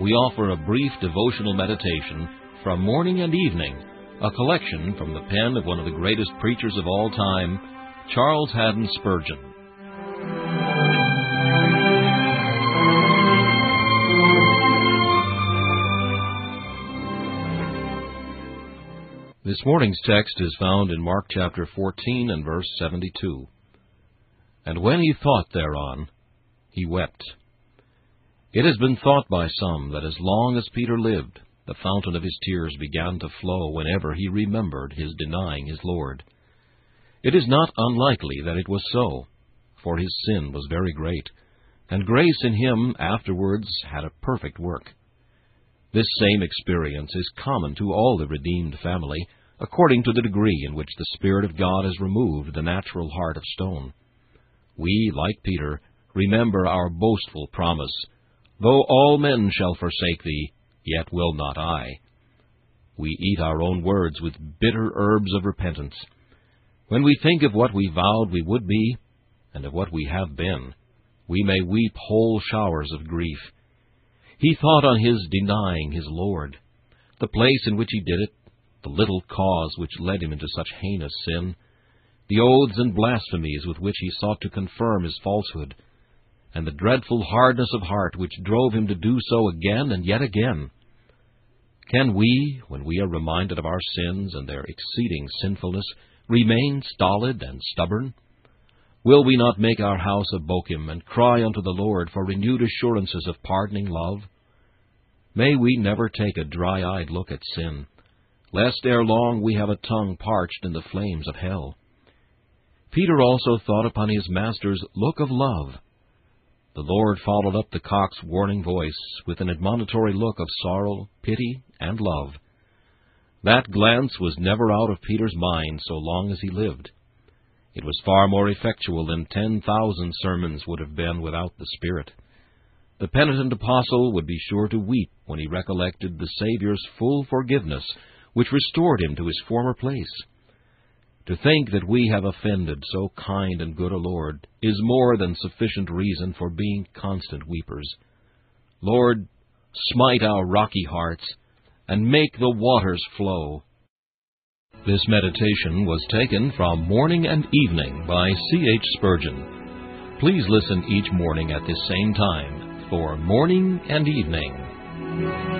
we offer a brief devotional meditation from morning and evening, a collection from the pen of one of the greatest preachers of all time, Charles Haddon Spurgeon. This morning's text is found in Mark chapter 14 and verse 72. And when he thought thereon, he wept. It has been thought by some that as long as Peter lived, the fountain of his tears began to flow whenever he remembered his denying his Lord. It is not unlikely that it was so, for his sin was very great, and grace in him afterwards had a perfect work. This same experience is common to all the redeemed family, according to the degree in which the Spirit of God has removed the natural heart of stone. We, like Peter, remember our boastful promise Though all men shall forsake thee, yet will not I. We eat our own words with bitter herbs of repentance. When we think of what we vowed we would be, and of what we have been, we may weep whole showers of grief. He thought on his denying his Lord, the place in which he did it, the little cause which led him into such heinous sin, the oaths and blasphemies with which he sought to confirm his falsehood, and the dreadful hardness of heart which drove him to do so again and yet again. Can we, when we are reminded of our sins and their exceeding sinfulness, remain stolid and stubborn? Will we not make our house a Bochim and cry unto the Lord for renewed assurances of pardoning love? May we never take a dry-eyed look at sin, lest ere long we have a tongue parched in the flames of hell. Peter also thought upon his Master's look of love, the Lord followed up the cock's warning voice with an admonitory look of sorrow, pity, and love. That glance was never out of Peter's mind so long as he lived. It was far more effectual than ten thousand sermons would have been without the Spirit. The penitent apostle would be sure to weep when he recollected the Saviour's full forgiveness, which restored him to his former place. To think that we have offended so kind and good a Lord is more than sufficient reason for being constant weepers. Lord, smite our rocky hearts, and make the waters flow. This meditation was taken from Morning and Evening by C. H. Spurgeon. Please listen each morning at this same time for Morning and Evening.